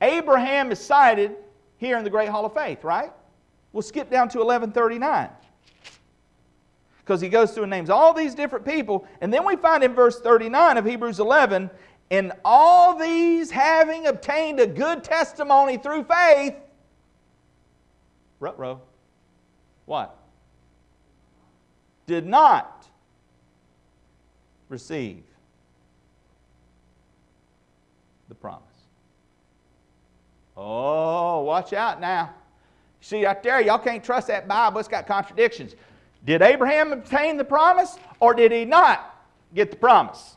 Abraham is cited here in the Great Hall of Faith, right? We'll skip down to 1139 because he goes through and names all these different people. And then we find in verse 39 of Hebrews 11, and all these having obtained a good testimony through faith, row, what? Did not receive the promise. Oh, watch out now. See out there, y'all can't trust that Bible. It's got contradictions. Did Abraham obtain the promise or did he not get the promise?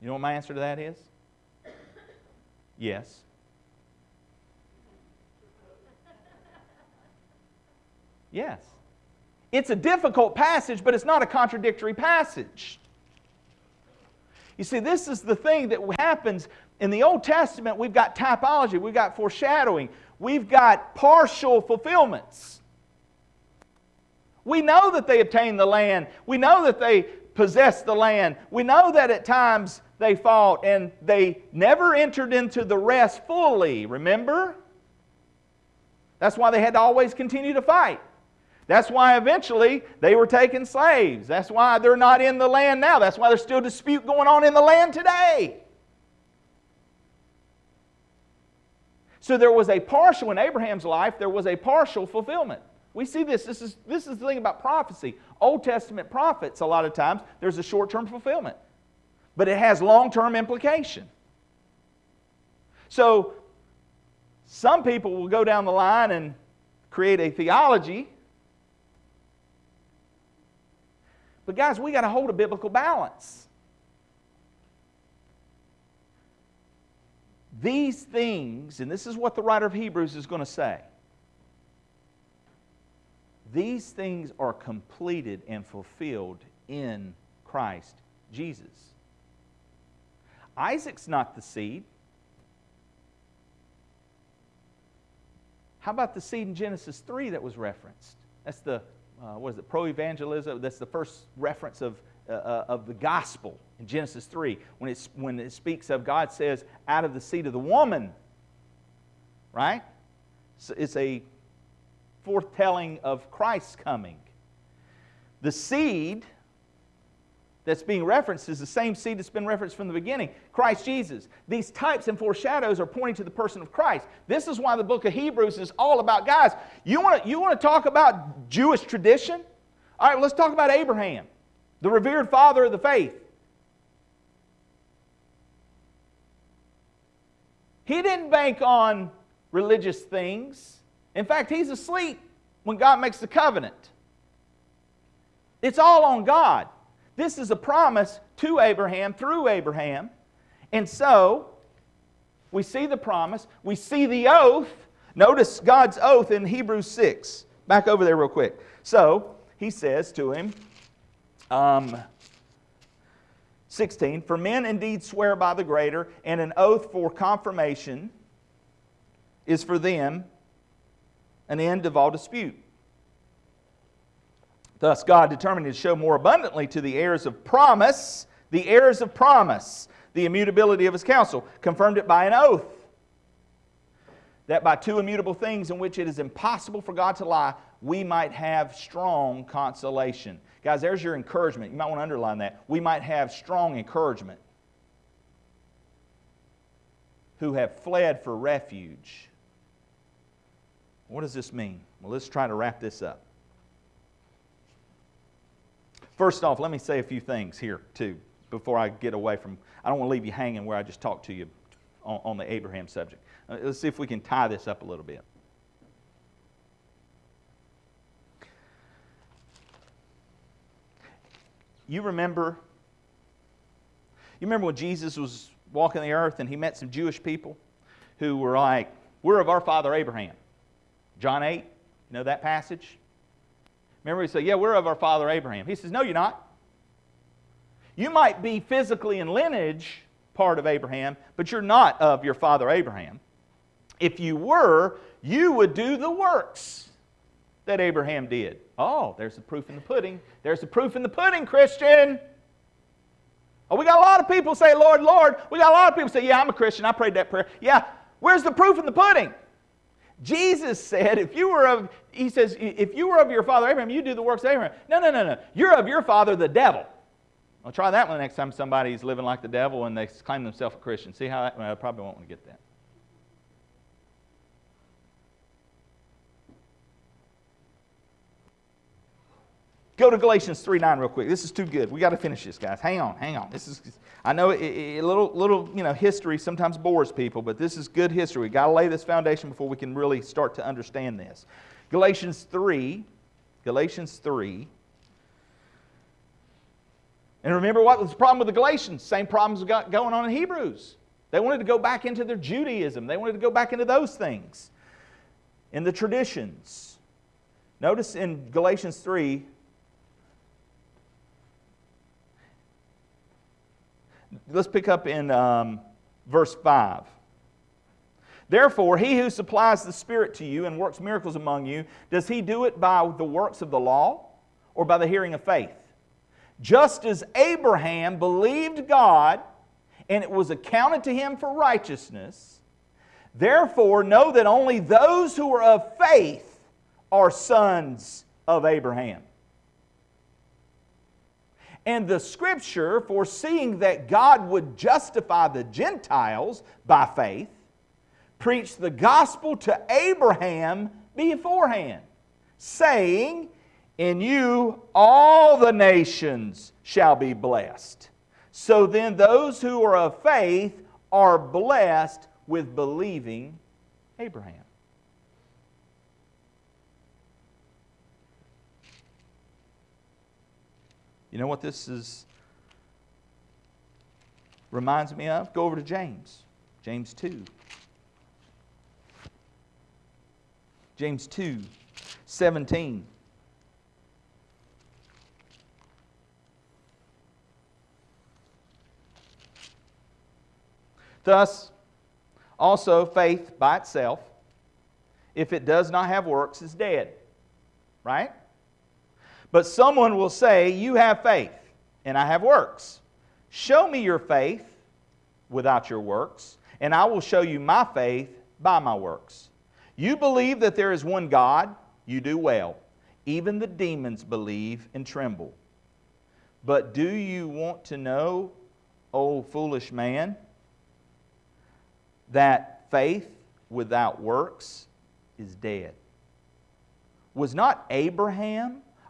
You know what my answer to that is? Yes. Yes. It's a difficult passage, but it's not a contradictory passage. You see, this is the thing that happens in the Old Testament. We've got typology, we've got foreshadowing, we've got partial fulfillments. We know that they obtained the land. We know that they possessed the land. We know that at times they fought and they never entered into the rest fully, remember? That's why they had to always continue to fight. That's why eventually they were taken slaves. That's why they're not in the land now. That's why there's still dispute going on in the land today. So there was a partial in Abraham's life, there was a partial fulfillment. We see this. This is, this is the thing about prophecy. Old Testament prophets, a lot of times, there's a short term fulfillment, but it has long term implication. So, some people will go down the line and create a theology. But, guys, we got to hold a biblical balance. These things, and this is what the writer of Hebrews is going to say these things are completed and fulfilled in Christ Jesus. Isaac's not the seed. How about the seed in Genesis 3 that was referenced? That's the, uh, what is it, pro evangelism? That's the first reference of, uh, uh, of the gospel in Genesis 3. When, it's, when it speaks of God says, out of the seed of the woman, right? So it's a foretelling of Christ's coming. The seed that's being referenced is the same seed that's been referenced from the beginning Christ Jesus. These types and foreshadows are pointing to the person of Christ. This is why the book of Hebrews is all about, guys, you want to you want to talk about Jewish tradition? All right, well, let's talk about Abraham, the revered father of the faith. He didn't bank on religious things. In fact, he's asleep when God makes the covenant. It's all on God. This is a promise to Abraham through Abraham. And so, we see the promise, we see the oath. Notice God's oath in Hebrews 6. Back over there, real quick. So, he says to him, um, 16, For men indeed swear by the greater, and an oath for confirmation is for them an end of all dispute. Thus, God determined to show more abundantly to the heirs of promise, the heirs of promise, the immutability of his counsel, confirmed it by an oath. That by two immutable things in which it is impossible for God to lie, we might have strong consolation. Guys, there's your encouragement. You might want to underline that. We might have strong encouragement. Who have fled for refuge what does this mean? Well, let's try to wrap this up. First off, let me say a few things here, too, before I get away from. I don't want to leave you hanging where I just talked to you on, on the Abraham subject. Uh, let's see if we can tie this up a little bit. You remember you remember when Jesus was walking the earth and he met some Jewish people who were like, We're of our father Abraham. John 8, you know that passage? Remember, he said, Yeah, we're of our father Abraham. He says, No, you're not. You might be physically in lineage part of Abraham, but you're not of your father Abraham. If you were, you would do the works that Abraham did. Oh, there's the proof in the pudding. There's the proof in the pudding, Christian. Oh, we got a lot of people say, Lord, Lord. We got a lot of people say, Yeah, I'm a Christian. I prayed that prayer. Yeah, where's the proof in the pudding? Jesus said, if you were of, he says, if you were of your father Abraham, you do the works of Abraham. No, no, no, no. You're of your father, the devil. I'll try that one next time somebody's living like the devil and they claim themselves a Christian. See how that, well, I probably won't want to get that. Go to Galatians 3 9 real quick. This is too good. We got to finish this, guys. Hang on, hang on. This is, I know a little, little, you know, history sometimes bores people, but this is good history. We got to lay this foundation before we can really start to understand this. Galatians 3, Galatians 3. And remember what was the problem with the Galatians? Same problems got going on in Hebrews. They wanted to go back into their Judaism. They wanted to go back into those things, in the traditions. Notice in Galatians 3, let's pick up in um, verse 5. Therefore, he who supplies the Spirit to you and works miracles among you, does he do it by the works of the law or by the hearing of faith. Just as Abraham believed God and it was accounted to him for righteousness, therefore know that only those who are of faith are sons of Abraham. And the scripture, foreseeing that God would justify the Gentiles by faith, preached the gospel to Abraham beforehand, saying, In you all the nations shall be blessed. So then, those who are of faith are blessed with believing Abraham. You know what this is reminds me of? Go over to James. James 2. James 2, 17. Thus, also faith by itself, if it does not have works, is dead. Right? But someone will say, You have faith, and I have works. Show me your faith without your works, and I will show you my faith by my works. You believe that there is one God, you do well. Even the demons believe and tremble. But do you want to know, O foolish man, that faith without works is dead? Was not Abraham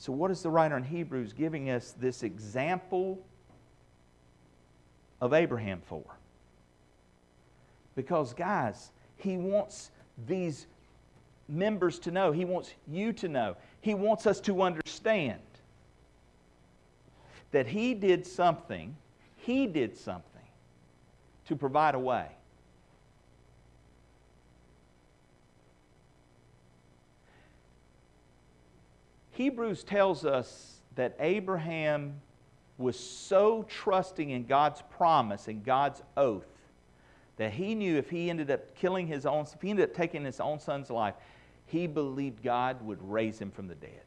So, what is the writer in Hebrews giving us this example of Abraham for? Because, guys, he wants these members to know, he wants you to know, he wants us to understand that he did something, he did something to provide a way. Hebrews tells us that Abraham was so trusting in God's promise and God's oath that he knew if he ended up killing his own, if he ended up taking his own son's life, he believed God would raise him from the dead.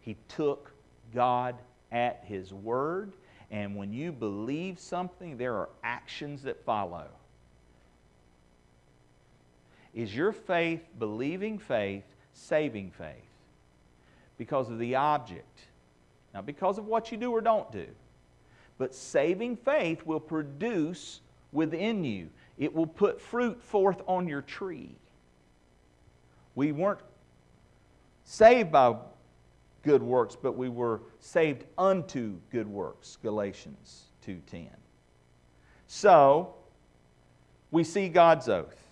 He took God at his word, and when you believe something, there are actions that follow. Is your faith believing faith saving faith because of the object, not because of what you do or don't do. But saving faith will produce within you, it will put fruit forth on your tree. We weren't saved by good works, but we were saved unto good works, Galatians 2:10. So, we see God's oath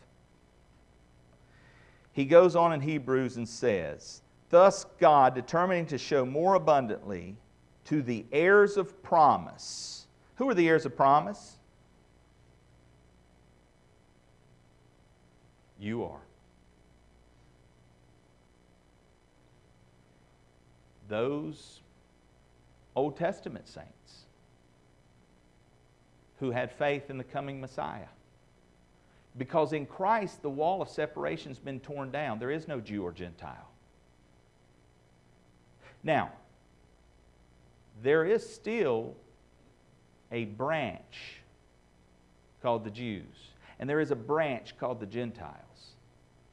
he goes on in Hebrews and says, Thus God, determining to show more abundantly to the heirs of promise. Who are the heirs of promise? You are. Those Old Testament saints who had faith in the coming Messiah. Because in Christ, the wall of separation has been torn down. There is no Jew or Gentile. Now, there is still a branch called the Jews, and there is a branch called the Gentiles.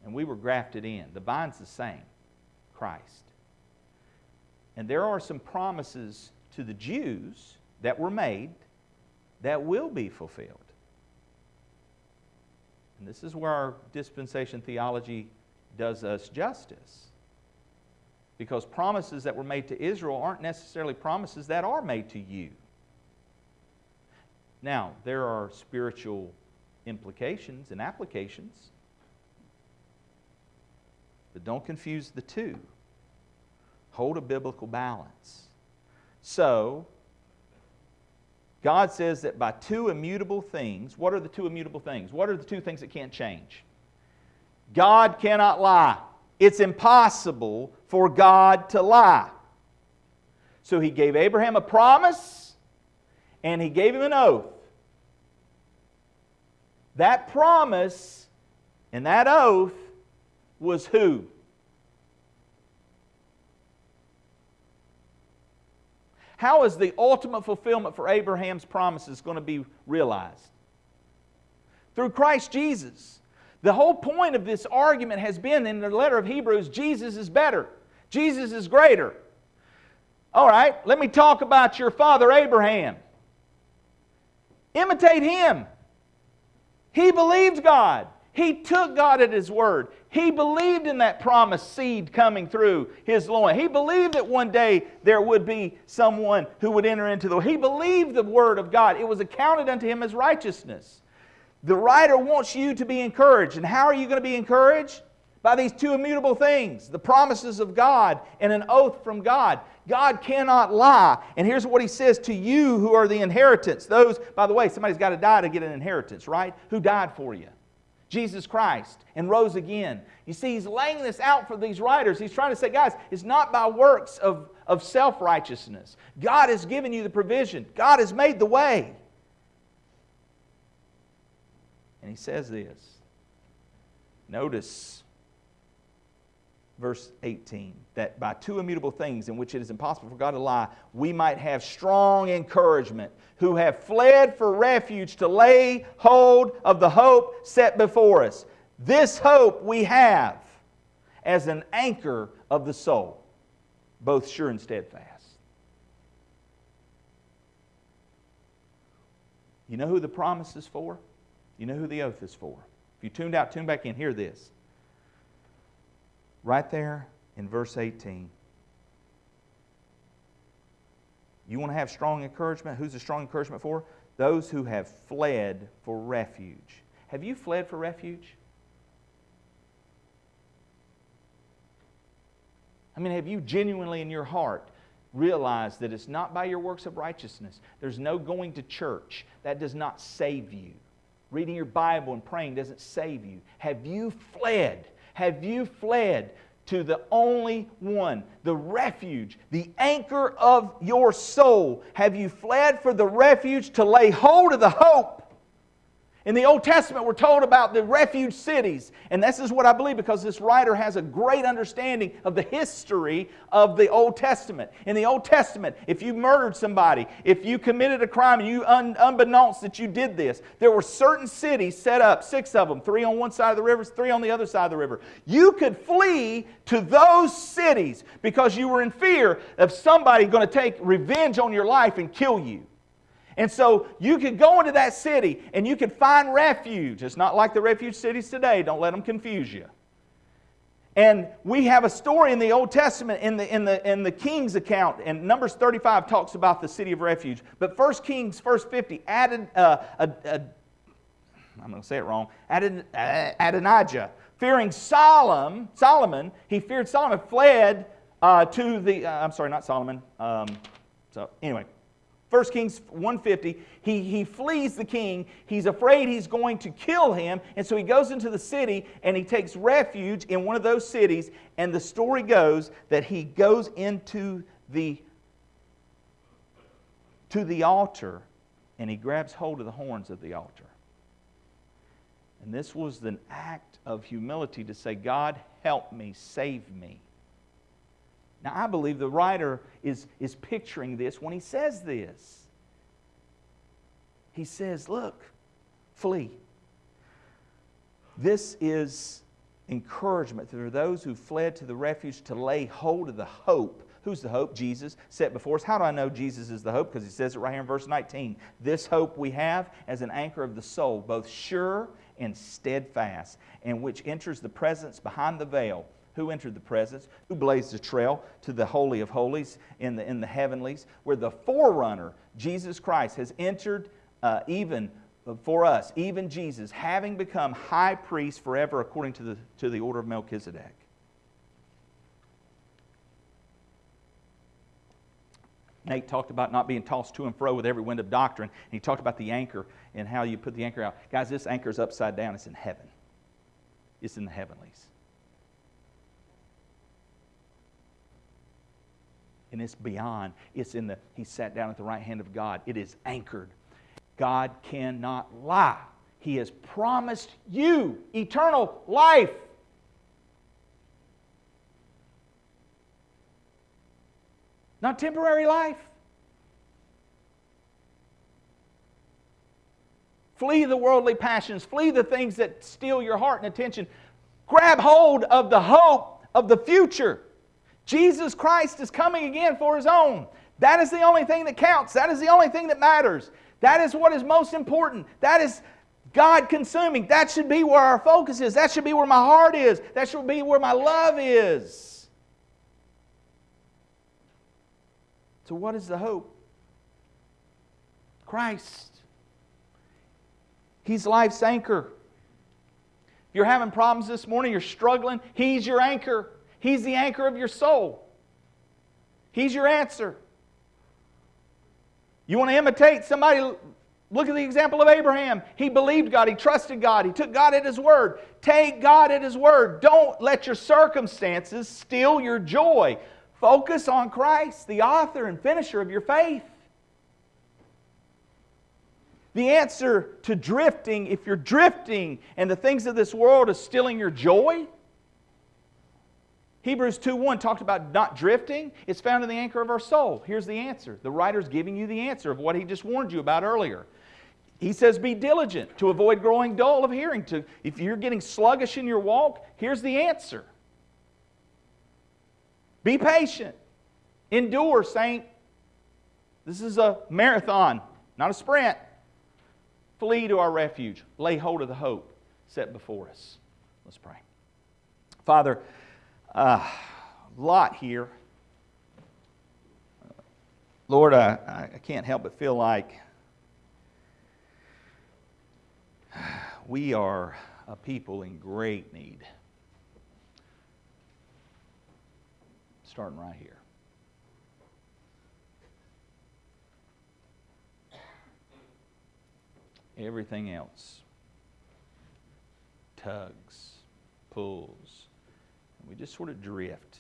And we were grafted in. The vine's the same Christ. And there are some promises to the Jews that were made that will be fulfilled. And this is where our dispensation theology does us justice. Because promises that were made to Israel aren't necessarily promises that are made to you. Now, there are spiritual implications and applications. But don't confuse the two. Hold a biblical balance. So, God says that by two immutable things, what are the two immutable things? What are the two things that can't change? God cannot lie. It's impossible for God to lie. So he gave Abraham a promise and he gave him an oath. That promise and that oath was who? How is the ultimate fulfillment for Abraham's promises going to be realized? Through Christ Jesus. The whole point of this argument has been in the letter of Hebrews Jesus is better, Jesus is greater. All right, let me talk about your father Abraham. Imitate him. He believed God. He took God at His word. He believed in that promised seed coming through his loin. He believed that one day there would be someone who would enter into the. He believed the word of God. It was accounted unto him as righteousness. The writer wants you to be encouraged. And how are you going to be encouraged? By these two immutable things the promises of God and an oath from God. God cannot lie. And here's what he says to you who are the inheritance. Those, by the way, somebody's got to die to get an inheritance, right? Who died for you? Jesus Christ and rose again. You see, he's laying this out for these writers. He's trying to say, guys, it's not by works of, of self righteousness. God has given you the provision, God has made the way. And he says this. Notice verse 18 that by two immutable things in which it is impossible for God to lie, we might have strong encouragement who have fled for refuge to lay hold of the hope set before us. This hope we have as an anchor of the soul, both sure and steadfast. You know who the promise is for? You know who the oath is for? If you tuned out, tune back in, hear this right there in verse 18. You want to have strong encouragement? Who's the strong encouragement for? Those who have fled for refuge. Have you fled for refuge? I mean, have you genuinely in your heart realized that it's not by your works of righteousness? There's no going to church. That does not save you. Reading your Bible and praying doesn't save you. Have you fled? Have you fled to the only one, the refuge, the anchor of your soul? Have you fled for the refuge to lay hold of the hope in the Old Testament, we're told about the refuge cities. And this is what I believe because this writer has a great understanding of the history of the Old Testament. In the Old Testament, if you murdered somebody, if you committed a crime and you, un, unbeknownst that you did this, there were certain cities set up, six of them, three on one side of the river, three on the other side of the river. You could flee to those cities because you were in fear of somebody going to take revenge on your life and kill you. And so you could go into that city and you could find refuge. It's not like the refuge cities today, don't let them confuse you. And we have a story in the Old Testament in the, in the, in the King's account, and Numbers 35 talks about the city of refuge. But 1 Kings, verse 50, added, uh, I'm going to say it wrong, added, uh, Adonijah, fearing Solomon, Solomon, he feared Solomon, fled uh, to the, uh, I'm sorry, not Solomon. Um, so anyway, 1 Kings 150, he, he flees the king. He's afraid he's going to kill him. And so he goes into the city and he takes refuge in one of those cities. And the story goes that he goes into the, to the altar and he grabs hold of the horns of the altar. And this was an act of humility to say, God, help me, save me. Now, I believe the writer is, is picturing this when he says this. He says, Look, flee. This is encouragement for those who fled to the refuge to lay hold of the hope. Who's the hope? Jesus set before us. How do I know Jesus is the hope? Because he says it right here in verse 19. This hope we have as an anchor of the soul, both sure and steadfast, and which enters the presence behind the veil who entered the presence, who blazed a trail to the Holy of Holies in the, in the heavenlies, where the forerunner, Jesus Christ, has entered uh, even uh, for us, even Jesus, having become high priest forever according to the, to the order of Melchizedek. Nate talked about not being tossed to and fro with every wind of doctrine, and he talked about the anchor and how you put the anchor out. Guys, this anchor is upside down, it's in heaven, it's in the heavenlies. And it's beyond. It's in the, he sat down at the right hand of God. It is anchored. God cannot lie. He has promised you eternal life. not temporary life. Flee the worldly passions, flee the things that steal your heart and attention. Grab hold of the hope of the future. Jesus Christ is coming again for his own. That is the only thing that counts. That is the only thing that matters. That is what is most important. That is God consuming. That should be where our focus is. That should be where my heart is. That should be where my love is. So, what is the hope? Christ. He's life's anchor. If you're having problems this morning, you're struggling, He's your anchor. He's the anchor of your soul. He's your answer. You want to imitate somebody? Look at the example of Abraham. He believed God, he trusted God, he took God at his word. Take God at his word. Don't let your circumstances steal your joy. Focus on Christ, the author and finisher of your faith. The answer to drifting, if you're drifting and the things of this world are stealing your joy, Hebrews 2:1 talked about not drifting. It's found in the anchor of our soul. Here's the answer. The writer's giving you the answer of what he just warned you about earlier. He says, Be diligent to avoid growing dull of hearing. To, if you're getting sluggish in your walk, here's the answer. Be patient. Endure, saint. This is a marathon, not a sprint. Flee to our refuge. Lay hold of the hope set before us. Let's pray. Father, uh, lot here. Lord, I, I can't help but feel like we are a people in great need. starting right here. Everything else tugs, pulls, we just sort of drift,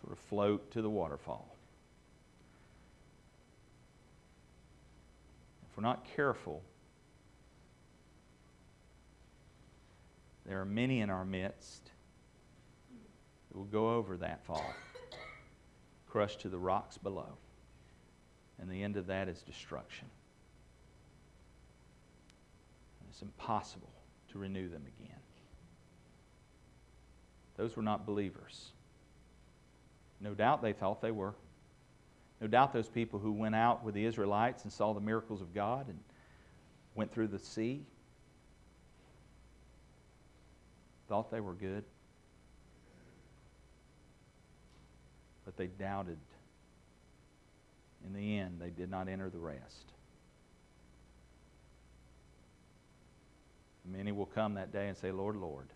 sort of float to the waterfall. If we're not careful, there are many in our midst will go over that fall, crushed to the rocks below. And the end of that is destruction. It's impossible to renew them again. Those were not believers. No doubt they thought they were. No doubt those people who went out with the Israelites and saw the miracles of God and went through the sea thought they were good. but they doubted. In the end, they did not enter the rest. Many will come that day and say, Lord, Lord.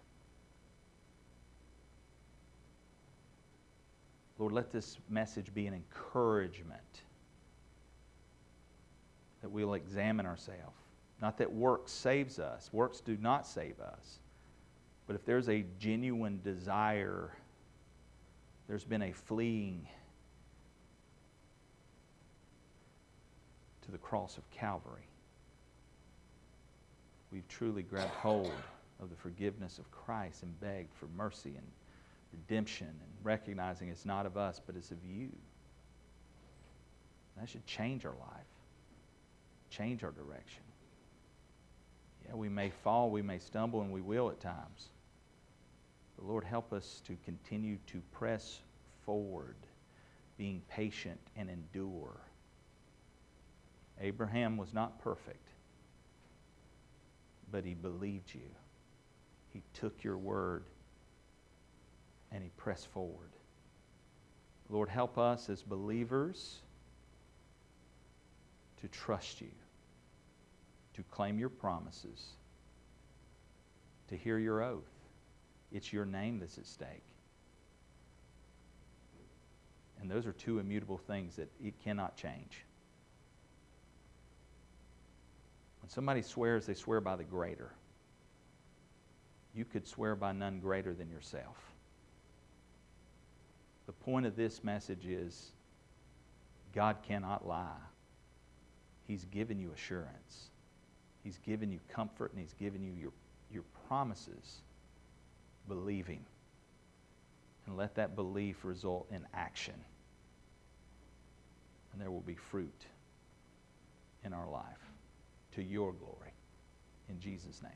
Lord, let this message be an encouragement that we'll examine ourselves. Not that works saves us, works do not save us. But if there's a genuine desire there's been a fleeing to the cross of Calvary. We've truly grabbed hold of the forgiveness of Christ and begged for mercy and redemption and recognizing it's not of us, but it's of you. That should change our life, change our direction. Yeah, we may fall, we may stumble, and we will at times. But Lord, help us to continue to press forward, being patient and endure. Abraham was not perfect, but he believed you. He took your word and he pressed forward. Lord, help us as believers to trust you, to claim your promises, to hear your oath. It's your name that's at stake. And those are two immutable things that it cannot change. When somebody swears, they swear by the greater. You could swear by none greater than yourself. The point of this message is God cannot lie. He's given you assurance. He's given you comfort and He's given you your, your promises. Believing. And let that belief result in action. And there will be fruit in our life to your glory. In Jesus' name.